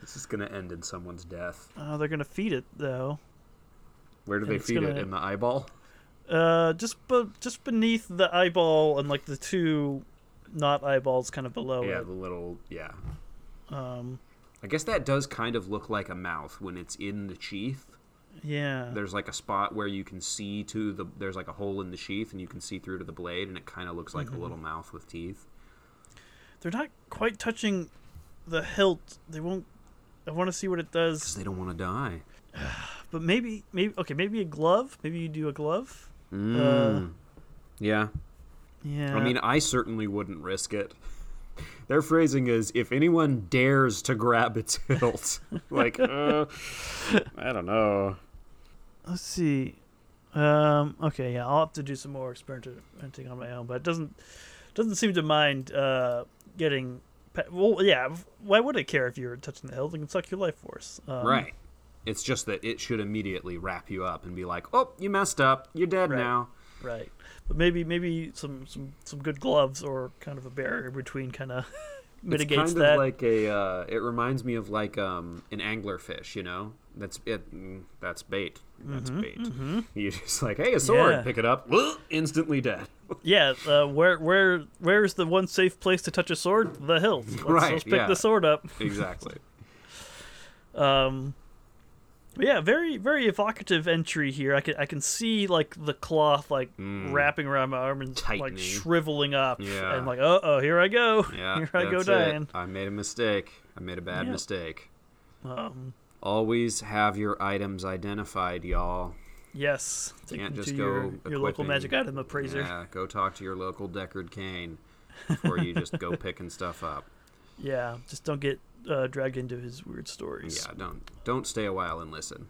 This is gonna end in someone's death. Uh, they're gonna feed it though. Where do And they feed it? gonna- In the eyeball? Uh, just be- just beneath the eyeball and like the two not eyeballs kind of below yeah, it. the little yeah. Um, I guess that does kind of look like a mouth when it's in the sheath. yeah. There's like a spot where you can see to the there's like a hole in the sheath and you can see through to the blade and it kind of looks like Mm-hmm. a little mouth with teeth. They're not quite touching the hilt. They won't. I want to see what it does. they don't want to die. But maybe, maybe okay, maybe a glove. Maybe you do a glove. Mm. yeah. Yeah. I mean, I certainly wouldn't risk it. Their phrasing is if anyone dares to grab its hilt. like, uh, I don't know. let's see. Um, okay, yeah, I'll have to do some more experimenting on my own, but it doesn't doesn't seem to mind uh, getting. Well, yeah. Why would it care if you're touching the hilt? It can suck your life force. Um, right. It's just that it should immediately wrap you up and be like, "Oh, you messed up. You're dead Right. now." Right. But maybe maybe some some some good gloves or kind of a barrier between kind of mitigates it's kind that. of like a. Uh, it reminds me of like um, an anglerfish. You know, that's it. mm, That's bait. That's bait. You just like, hey, a sword. Mm-hmm, Yeah. Pick it up. Instantly dead. Yeah. Uh, where where where's the one safe place to touch a sword? The hilt. Let's, Right, let's pick yeah. the sword up. exactly. Um, yeah, very very evocative entry here. I can I can see like the cloth like wrapping around my arm and like Mm. Shriveling up. Yeah. And like, uh oh, here I go. Yeah. here I go that's it. dying. I made a mistake. I made a bad Yeah. mistake. Um, Always have your items identified, y'all. Yes. Take Can't just to go your, your local magic item appraiser. Yeah, go talk to your local Deckard Cain before you just go picking stuff up. Yeah, just don't get uh, dragged into his weird stories. Yeah, don't don't stay a while and listen.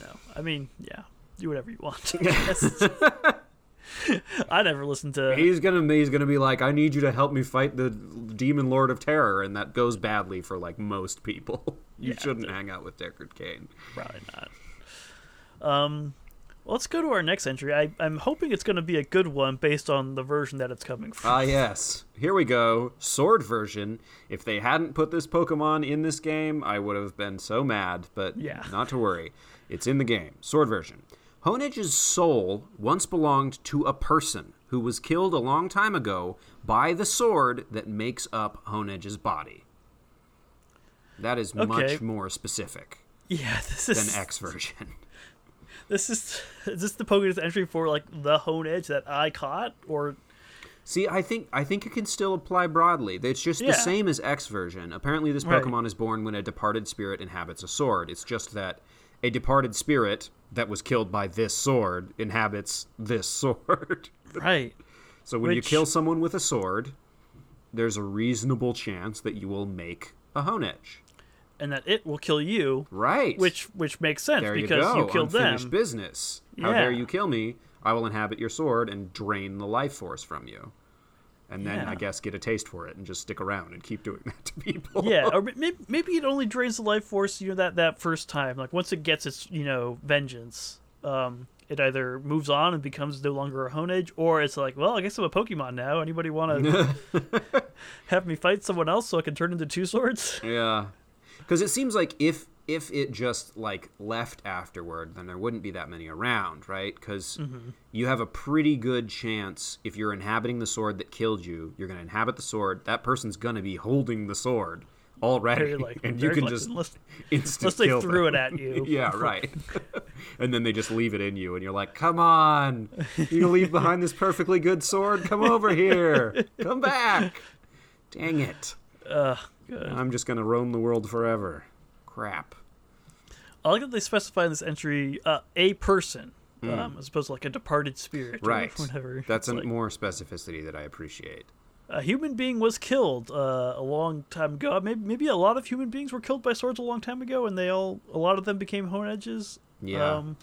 No, I mean, yeah, do whatever you want. I never listened to. He's gonna he's gonna be like, I need you to help me fight the demon lord of terror, and that goes badly for like most people. you Yeah, shouldn't hang out with Deckard Cain. Probably not. Um, let's go to our next entry. I, I'm hoping it's going to be a good one based on the version that it's coming from. Ah, yes. Here we go. Sword version. If they hadn't put this Pokemon in this game, I would have been so mad, but Yeah. not to worry. It's in the game. Sword version. Honedge's soul once belonged to a person who was killed a long time ago by the sword that makes up Honedge's body. That is Okay. much more specific yeah, this than is X version. this is is this the Pokedex entry for like the Honedge that I caught, or See, I think I think it can still apply broadly. It's just Yeah. the same as X version. Apparently, this Right. Pokemon is born when a departed spirit inhabits a sword. It's just that a departed spirit that was killed by this sword inhabits this sword. right? so when you kill someone with a sword, there's a reasonable chance that you will make a Honedge. And that it will kill you, Right. which which makes sense there you because go. you killed Unfinished them. business. How dare you kill me? I will inhabit your sword and drain the life force from you. And then Yeah. I guess get a taste for it and just stick around and keep doing that to people. yeah, or maybe, maybe it only drains the life force you know that that first time. Like once it gets its you know vengeance, um, it either moves on and becomes no longer a Honedge, or it's like, well, I guess I'm a Pokemon now. Anybody want to have me fight someone else so I can turn into two swords? Yeah. Because it seems like if if it just like left afterward, then there wouldn't be that many around, right? Because Mm-hmm. you have a pretty good chance if you're inhabiting the sword that killed you, you're going to inhabit the sword. That person's going to be holding the sword already, likely, and you can likely, just unless, unless they threw them. it at you. yeah, right. and then they just leave it in you, and you're like, "Come on, you leave behind this perfectly good sword. Come over here. Come back. Dang it! Ugh, good. I'm just gonna roam the world forever. Crap. I like that they specify in this entry uh, a person, um, as opposed to like a departed spirit, or Mm. Right. Whatever. That's a like, more specificity that I appreciate. a human being was killed uh, a long time ago. Maybe maybe a lot of human beings were killed by swords a long time ago, and they all a lot of them became Honedges. Yeah. um,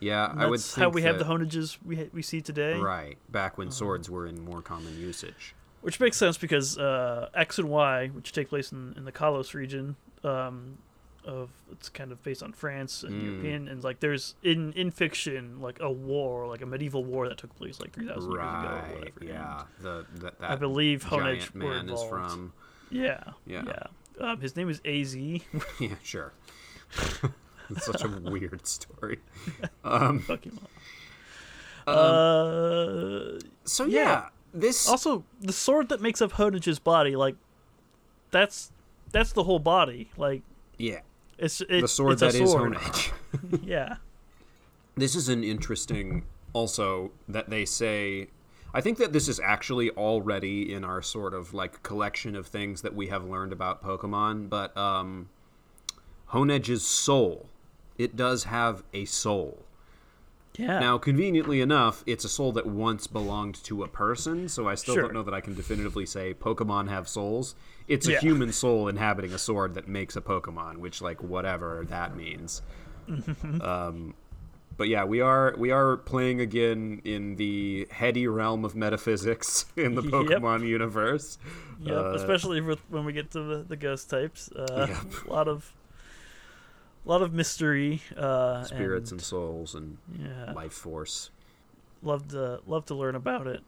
Yeah, I would that's how we have the that- edges we ha- we see today. Right, back when swords were in more common usage. Which makes sense because uh, X and Y, which take place in, in the Kalos region, um, of it's kind of based on France and Mm. European, and like there's in in fiction like a war, like a medieval war that took place like three thousand years ago, or Right. whatever. Yeah. The that, that I believe Honedge man is from. Yeah, Yeah. yeah. Um, his name is Az. Yeah, sure. it's such a weird story. Um, Pokemon. uh, so Yeah. yeah, this also, the sword that makes up Honedge's body, like that's that's the whole body. Like yeah, it's it, the sword it's a that is sword. Honedge. yeah. this is an interesting also that they say I think that this is actually already in our sort of like collection of things that we have learned about Pokemon, but um Honedge's soul. It does have a soul. Yeah. Now, conveniently enough, it's a soul that once belonged to a person, so I still Sure. don't know that I can definitively say Pokemon have souls. It's a Yeah. human soul inhabiting a sword that makes a Pokemon, which like whatever that means. um, but yeah, we are we are playing again in the heady realm of metaphysics in the Yep. Pokemon universe. Yep, Uh, especially with, when we get to the, the ghost types. Uh, Yep. A lot of a lot of mystery. Uh, Spirits and, and souls and yeah, life force. love to love to learn about it.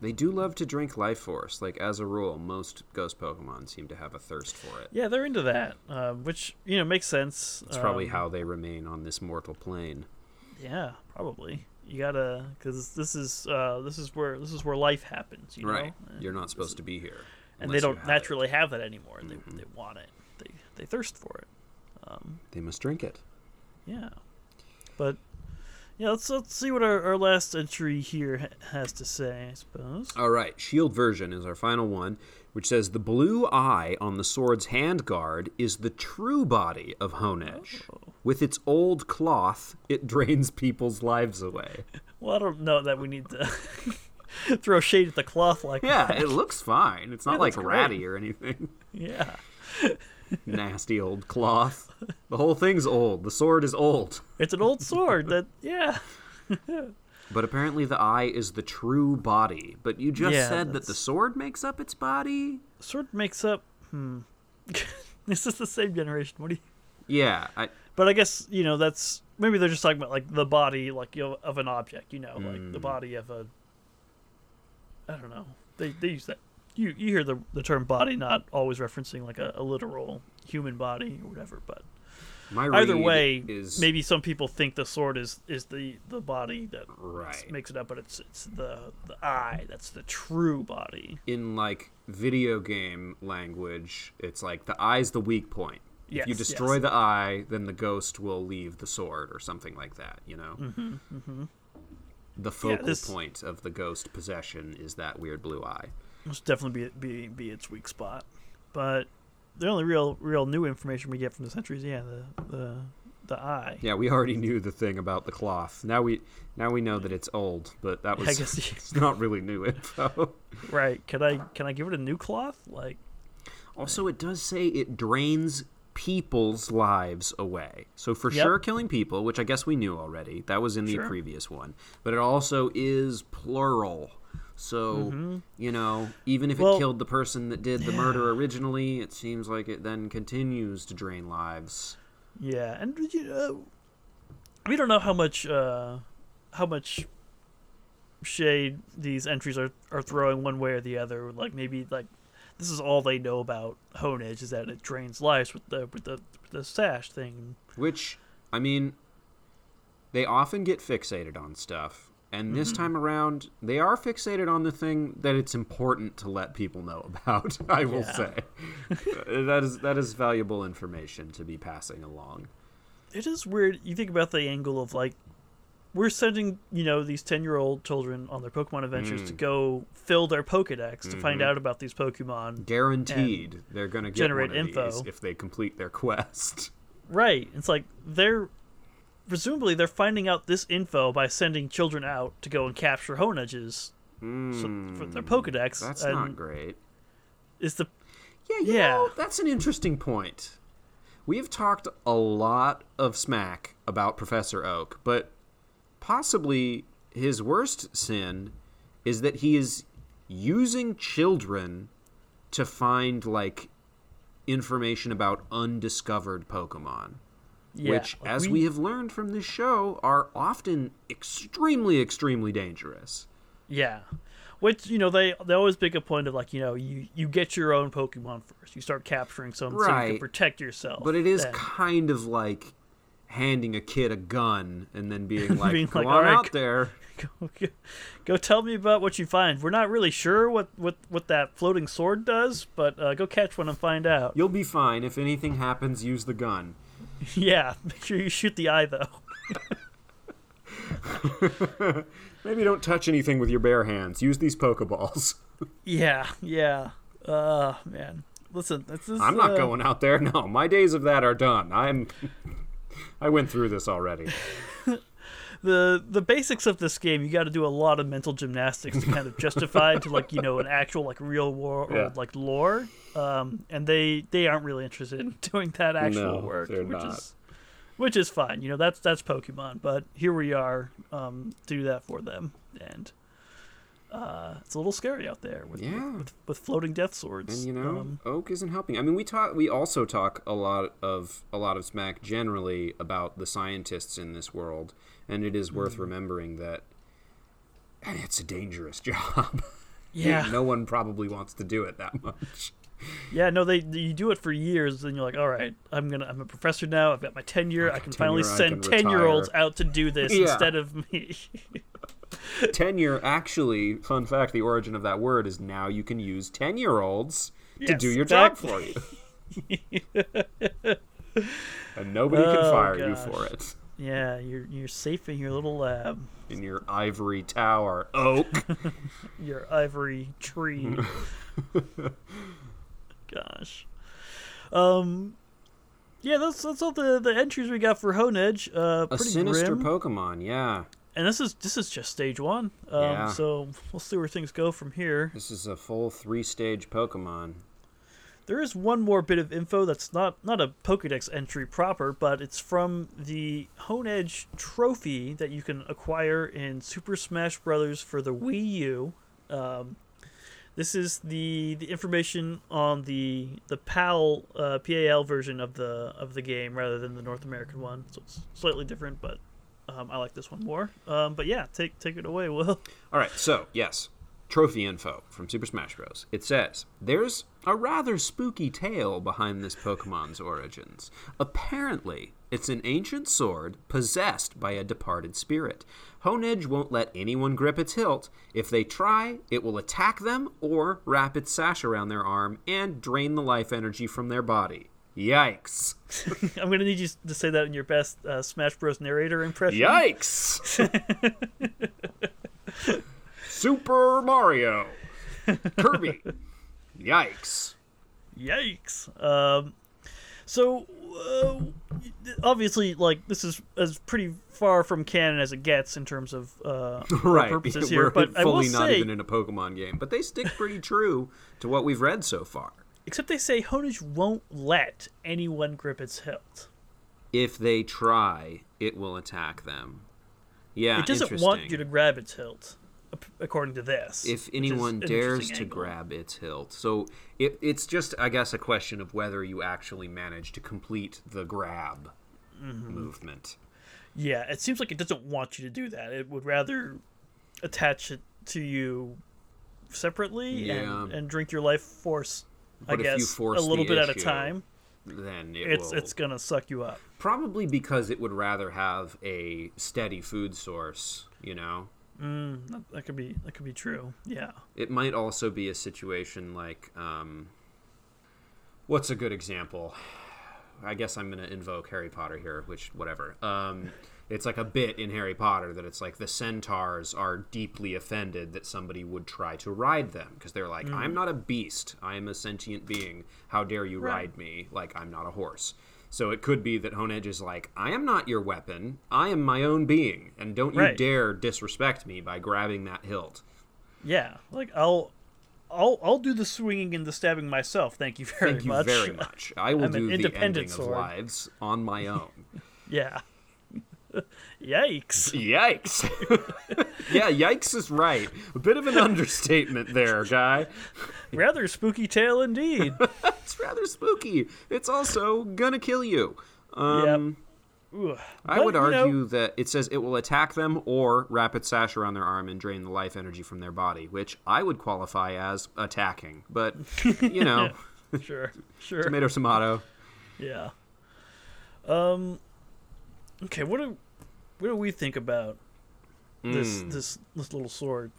They do love to drink life force. Like as a rule, most ghost Pokemon seem to have a thirst for it. Yeah, they're into that, uh, which you know makes sense. It's probably Um, how they remain on this mortal plane. Yeah, probably. You gotta, because this is uh, this is where this is where life happens. You Right. know? You're not supposed to be here. and they don't have it. naturally have that anymore. Mhm. They they want it. They they thirst for it. Um, They must drink it. yeah, but yeah, let's let's see what our, our last entry here ha- has to say. I suppose. All right, shield version is our final one, which says the blue eye on the sword's hand guard is the true body of Honedge. Oh. With its old cloth, it drains people's lives away. Well, I don't know that we need to throw shade at the cloth like Yeah, that. it looks fine. It's not Yeah, like that's great. ratty or anything. Yeah. Nasty old cloth. The whole thing's old. The sword is old. It's an old sword that yeah. But apparently the eye is the true body. But you just Yeah, said that the sword makes up its body? Sword makes up hmm. this is the same generation. What do you Yeah, I, But I guess, you know, that's maybe they're just talking about like the body like you know, of an object, you know, like the Mm. body of a I don't know. They they use that you you hear the the term body not always referencing like a, a literal human body or whatever, but my either way, is maybe some people think the sword is is the the body that right. makes it up, but it's it's the the eye that's the true body. in like video game language, it's like the eye's the weak point. Yes, if you destroy yes. the eye, then the ghost will leave the sword or something like that. You know. Mm-hmm, mm-hmm. The focal this- point of the ghost possession is that weird blue eye. Must definitely be be be its weak spot. But the only real real new information we get from the centuries, yeah the the the eye. Yeah, we already knew the thing about the cloth. Now we now we know that it's old, but that was I guess it's not really new info. Right? Can I can I give it a new cloth? Like Also, it does say it drains people's lives away. So for Yep. sure killing people, which I guess we knew already. That was in the Sure. previous one. But it also is plural. So, you know, even if Mm-hmm. Well, it killed the person that did the murder originally, it seems like it then continues to drain lives. yeah, and you know, we don't know how much uh how much shade these entries are are throwing one way or the other. Like maybe like this is all they know about Honedge is that it drains lives with the with the with the sash thing. Which, I mean, they often get fixated on stuff. And this Mm-hmm. time around, they are fixated on the thing that it's important to let people know about. I will Yeah. say Uh, that is that is valuable information to be passing along. it is weird. You think about the angle of like we're sending you know these ten year old children on their Pokemon adventures Mm. to go fill their Pokedex to Mm-hmm. find out about these Pokemon. Guaranteed, they're going to get generate info. if they complete their quest. Right? It's like they're presumably they're finding out this info by sending children out to go and capture Honedges for their Pokedex. Hmm, That's and not great. Is the Yeah, Yeah. know, that's an interesting point. We've talked a lot of smack about Professor Oak, but possibly his worst sin is that he is using children to find like information about undiscovered Pokemon. Yeah, which, like, as we have learned from this show, are often extremely, extremely dangerous. Yeah. Which, you know, they they always make a point of like, you know, you, you get your own Pokemon first. You start capturing some so you can protect yourself. But it is then. kind of like handing a kid a gun and then being like, Being "Go like, on "All right, out there." go, go- go tell me about what you find. We're not really sure what, what, what that floating sword does, but uh, go catch one and find out. You'll be fine. If anything happens, use the gun. Yeah, make sure you shoot the eye though. Maybe don't touch anything with your bare hands. Use these Pokeballs. yeah, yeah. Uh man. Listen, this is I'm not uh, going out there. No, my days of that are done. I'm. I went through this already. The the basics of this game. You got to do a lot of mental gymnastics to kind of justify to like you know an actual like real world Yeah. like lore. Um, and they they aren't really interested in doing that actual No, work, which not. is which is fine. You know that's that's Pokemon, but here we are um, to do that for them, and uh, it's a little scary out there with Yeah. with, with floating death swords. And you know, Um, Oak isn't helping. I mean, we talk. We also talk a lot of a lot of smack generally about the scientists in this world, and it is worth mm. remembering that it's a dangerous job. yeah, no one probably wants to do it that much. yeah. No, they you do it for years, and you're like, all right, I'm gonna I'm a professor now. I've got my tenure. I can finally tenure, I send can ten year olds out to do this Yeah. instead of me. Tenure, actually, fun fact: the origin of that word is now you can use ten-year-olds to Yes, do your job for you, and nobody can Oh, fire you for it. Yeah, you're you're safe in your little lab, In your ivory tower, Oak. your ivory tree. Gosh. Um. Yeah, that's that's all the, the entries we got for Honedge. Uh, a pretty sinister grim. Pokemon, yeah. and this is this is just stage one. Um, Yeah. So we'll see where things go from here. This is a full three-stage Pokemon. There is one more bit of info that's not not a Pokedex entry proper, but it's from the Honedge trophy that you can acquire in Super Smash Bros. for the Wii U. Um, this is the the information on the the PAL uh, PAL version of the of the game rather than the North American one, so it's slightly different, but um, I like this one more. Um, but yeah, take take it away, Will. All right, so yes, trophy info from Super Smash Bros. It says there's a rather spooky tale behind this Pokemon's origins. Apparently, it's an ancient sword possessed by a departed spirit. Honedge won't let anyone grip its hilt. If they try, it will attack them or wrap its sash around their arm and drain the life energy from their body. Yikes! I'm gonna need you to say that in your best uh, Smash Bros. narrator impression. Yikes! Super Mario. Kirby. Yikes. Yikes. Um, so uh, obviously, like this is as pretty far from canon as it gets in terms of uh, Right. purposes We're here. But I will fully not say, even in a Pokemon game, but they stick pretty true to what we've read so far. except they say Honedge won't let anyone grip its hilt. If they try, it will attack them. Yeah, It doesn't want you to grab its hilt, according to this. if anyone dares to grab its hilt. So it, it's just, I guess, a question of whether you actually manage to complete the grab Mm-hmm. movement. Yeah, it seems like it doesn't want you to do that. It would rather attach it to you separately Yeah. and, and drink your life force. I But you guess a little bit at a time. Then it It's will it's gonna suck you up. probably because it would rather have a steady food source. You know, That, that could be that could be true. Yeah. it might also be a situation like, um, what's a good example? I guess I'm going to invoke Harry Potter here, which whatever. Um, it's like a bit in Harry Potter that it's like the centaurs are deeply offended that somebody would try to ride them because they're like, I'm not a beast. I am a sentient being. How dare you Right. ride me like I'm not a horse? So it could be that Honedge is like, I am not your weapon. I am my own being, and don't you Right. dare disrespect me by grabbing that hilt. Yeah. Like I'll I'll I'll do the swinging and the stabbing myself. Thank you very Thank you much. very much. I will do the independent ending sword. of lives on my own. Yeah. Yikes. Yikes. yeah, yikes is right. A bit of an understatement there, guy. Rather spooky tale indeed. It's rather spooky. It's also gonna kill you. Um, Ooh. I But, would you know, argue that it says it will attack them or wrap its sash around their arm and drain the life energy from their body, which I would qualify as attacking. But, you know, sure. Sure. tomato, tomato. Yeah. Um. Okay. What do what do we think about this Mm. this this little sword?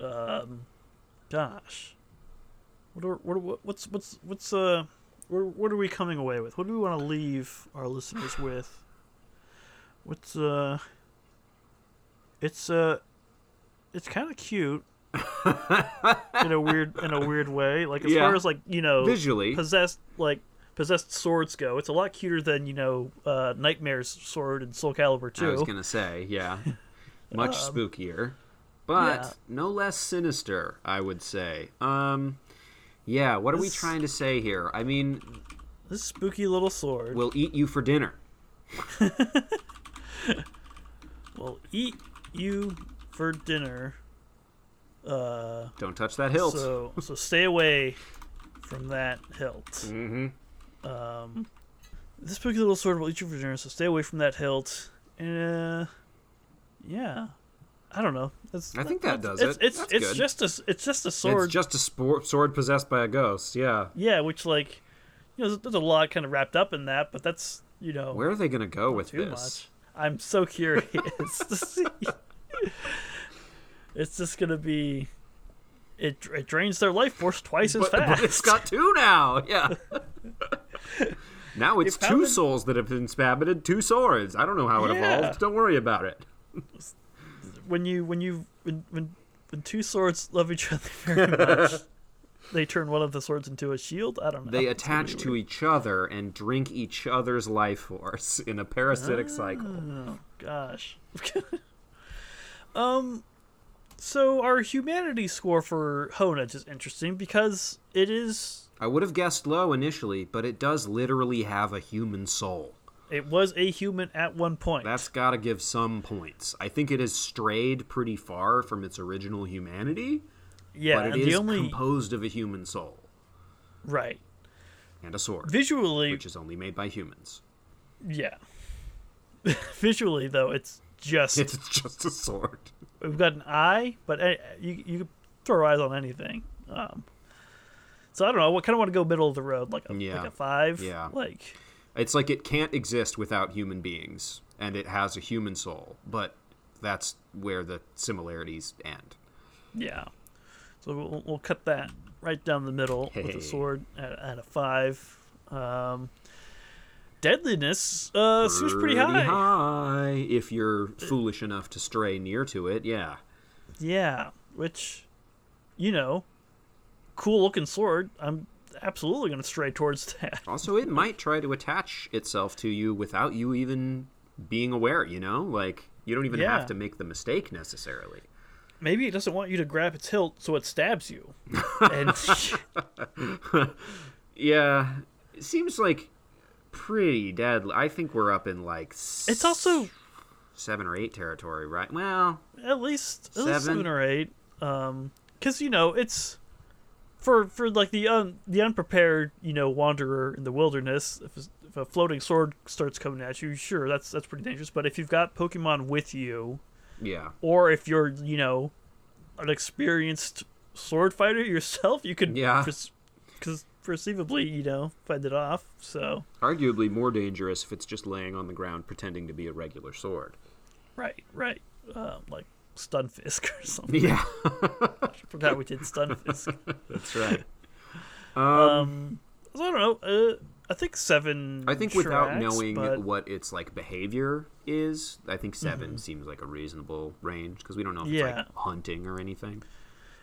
Um. Gosh. What are what, what's what's what's uh what what are we coming away with? What do we want to leave our listeners with? What's uh? It's uh, it's kind of cute. in a weird in a weird way, like as Yeah. far as like you know Visually. possessed like possessed swords go, it's a lot cuter than you know uh, Nightmare's sword in Soul Calibur I was gonna say, yeah, much Um, spookier, but yeah. no less sinister. I would say. Um, yeah. What are we trying to say here? I mean, This spooky little sword we'll eat you for dinner. will eat you for dinner. Uh, Don't touch that hilt. so so stay away from that hilt. mm-hmm. Um, this spooky little sword will eat you for dinner, so stay away from that hilt. Uh, yeah, I don't know. I think that does it's, it. It's That's it's good. just a it's just a sword. It's just a spor- sword possessed by a ghost. Yeah. yeah, which like you know there's, there's a lot kind of wrapped up in that, but that's you know Where are they gonna go with too this? much. I'm so curious to see. It's just gonna be. It, it drains their life force twice as But, fast. but it's got two now. Yeah. now it's two souls that have been inhabited two swords. I don't know how it Yeah. evolved. Don't worry about it. when you when you when when, when two swords love each other very much, they turn one of the swords into a shield. I don't know. They attach to weird. each other and drink each other's life force in a parasitic cycle. Oh gosh. um. So our humanity score for Honedge is interesting because it is I would have guessed low initially, but it does literally have a human soul. it was a human at one point. That's got to give some points. I think it has strayed pretty far from its original humanity, yeah, but it is only composed of a human soul right and a sword, visually, which is only made by humans. yeah. visually though, it's just It's just a sword. we've got an eye, but uh, you you can throw eyes on anything. Um, so I don't know. I kind of want to go middle of the road, like a Yeah. like a five? Yeah. Like It's like it can't exist without human beings, and it has a human soul, but that's where the similarities end. yeah. So we'll, we'll cut that right down the middle with a sword at, at a five. Um, deadliness uh, seems pretty high. high, If you're foolish enough to stray near to it, yeah. Yeah, which, you know, cool looking sword. I'm absolutely gonna stray towards that. Also, it might try to attach itself to you without you even being aware, you know? Like, you don't even Yeah. have to make the mistake necessarily. Maybe it doesn't want you to grab its hilt, so it stabs you. and Yeah, it seems like pretty deadly. I think we're up in like it's also seven or eight territory, right? Well, at least at least Seven? seven or eight. Um, because you know it's for for like the un, the unprepared you know wanderer in the wilderness. If, a- if a floating sword starts coming at you, sure that's that's pretty dangerous. But if you've got Pokemon with you, yeah. or if you're you know an experienced sword fighter yourself, you could Yeah. because perceivably you know fight it off. So Arguably more dangerous if it's just laying on the ground pretending to be a regular sword. right, right, um, like Stunfisk or something. Yeah, I forgot we did Stunfisk. that's right. Um, Um, so I don't know. Uh, I think seven. I think without knowing but what its like behavior is, I think 7 seems like a reasonable range because we don't know if it's Mm-hmm. Like hunting or anything.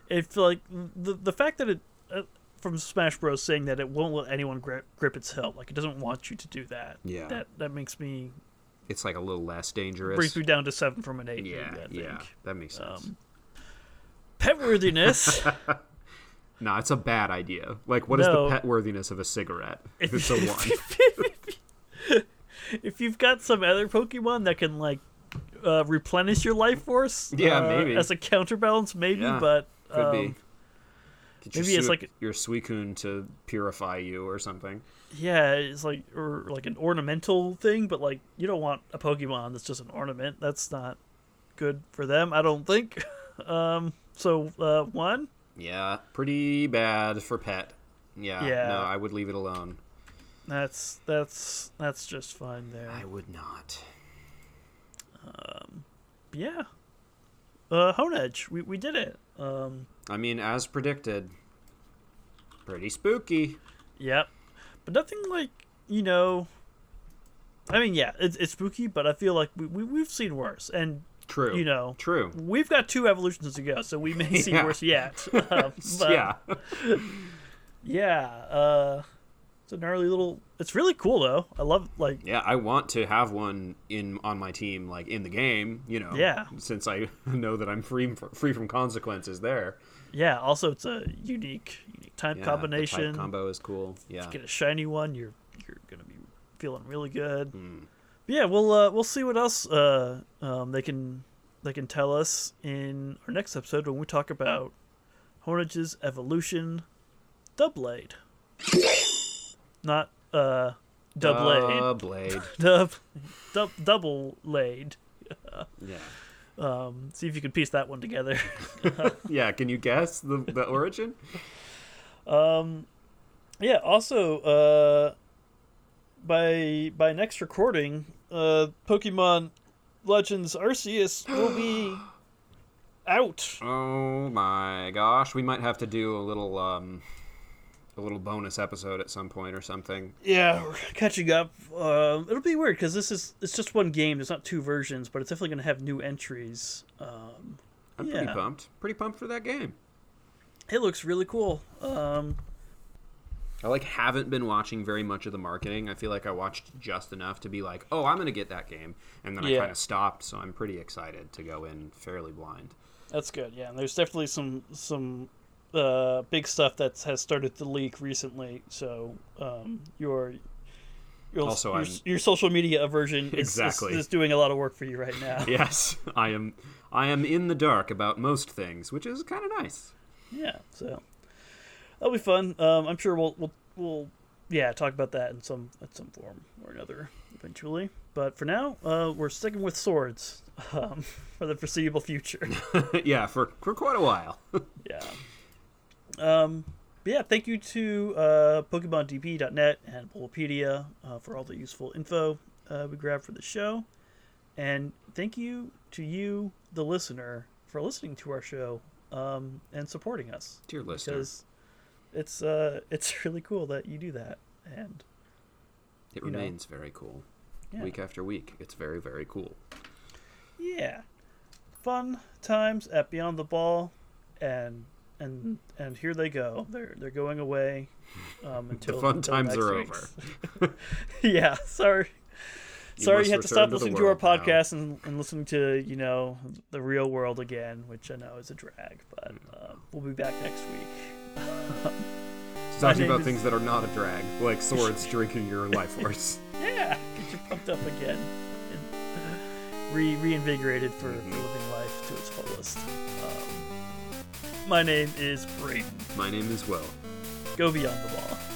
if like the the fact that it uh, from Smash Bros saying that it won't let anyone grip, grip its hilt, like it doesn't want you to do that. Yeah. That that makes me It's like a little less dangerous. brings me down to seven from an eight. yeah, maybe, I yeah, think. that makes sense. Um, Pet worthiness. no, it's a bad idea. Like, what is No. the pet worthiness of a cigarette? If it's a one, if you've got some other Pokemon that can like uh, replenish your life force, Yeah, uh, maybe. as a counterbalance, maybe. Yeah, but could um, be. Get maybe it's Sui- like- your Suicune to purify you or something. Yeah, it's like or like an ornamental thing, but like you don't want a Pokemon that's just an ornament. That's not good for them, I don't think. um, so uh, one, Yeah, pretty bad for pet. Yeah, Yeah. no, I would leave it alone. that's that's that's just fine there. I would not. Um, Yeah. Uh, Honedge, we we did it. Um, I mean, as predicted, pretty spooky. yep, but nothing like you know. I mean, yeah, it's it's spooky, but I feel like we, we we've seen worse, and True. you know, True. we've got two evolutions to go, so we may see Yeah. worse yet. Um, but- yeah. Yeah, uh it's a gnarly little it's really cool though. I love like Yeah, I want to have one in on my team, like in the game. You know. Yeah. Since I know that I'm free free from consequences there. yeah, also it's a unique unique type Yeah, combination. The type combo is cool. Yeah. Get a shiny one, you're you're gonna be feeling really good. But yeah, we'll uh we'll see what else uh um they can they can tell us in our next episode when we talk about Honedge's evolution Doublade. Not uh double blade. Dub, dub double laid. Yeah. Um, see if you can piece that one together. Yeah. Can you guess the, the origin? Um, yeah. Also, uh, by by next recording, uh, Pokemon Legends Arceus will be out. Oh my gosh, we might have to do a little um, a little bonus episode at some point or something. Yeah, we're catching up. Um, it'll be weird because this is it's just one game. There's not two versions, but it's definitely going to have new entries. Um, I'm pretty pumped. Pretty pumped for that game. it looks really cool. Um, I like haven't been watching very much of the marketing. I feel like I watched just enough to be like, "Oh, I'm going to get that game." And then I kind of stopped, so I'm pretty excited to go in fairly blind. That's good. Yeah, and there's definitely some some uh, big stuff that has started to leak recently. So um, your your, Also, your, your social media version is, Exactly. is, is doing a lot of work for you right now. Yes, I am I am in the dark about most things, which is kind of nice. Yeah, so that'll be fun. Um, I'm sure we'll we'll we'll yeah talk about that in some at some form or another eventually. But for now, uh, we're sticking with swords um, for the foreseeable future. yeah, for for quite a while. yeah. Um, but yeah, thank you to uh, PokemonDB.net and Bulbapedia uh, for all the useful info uh, we grabbed for the show. And thank you to you, the listener, for listening to our show um, and supporting us. Dear listener, Because it's uh, it's really cool that you do that. And it you know. remains very cool. yeah, Week after week, it's very very cool. yeah, fun times at Beyond the Ball, and and and here they go. They're they're going away um, until fun until times are week. over. yeah, sorry. You Sorry, you have to stop to listening to our podcast and, and listening to you know the real world again, which I know is a drag. But uh, we'll be back next week. Talking about is- things that are not a drag, like swords drinking your life force. Yeah, get you pumped up again and re reinvigorated for, Mhm. for living life to its fullest. Um, my name is Brayden. My name is Will. Go beyond the ball.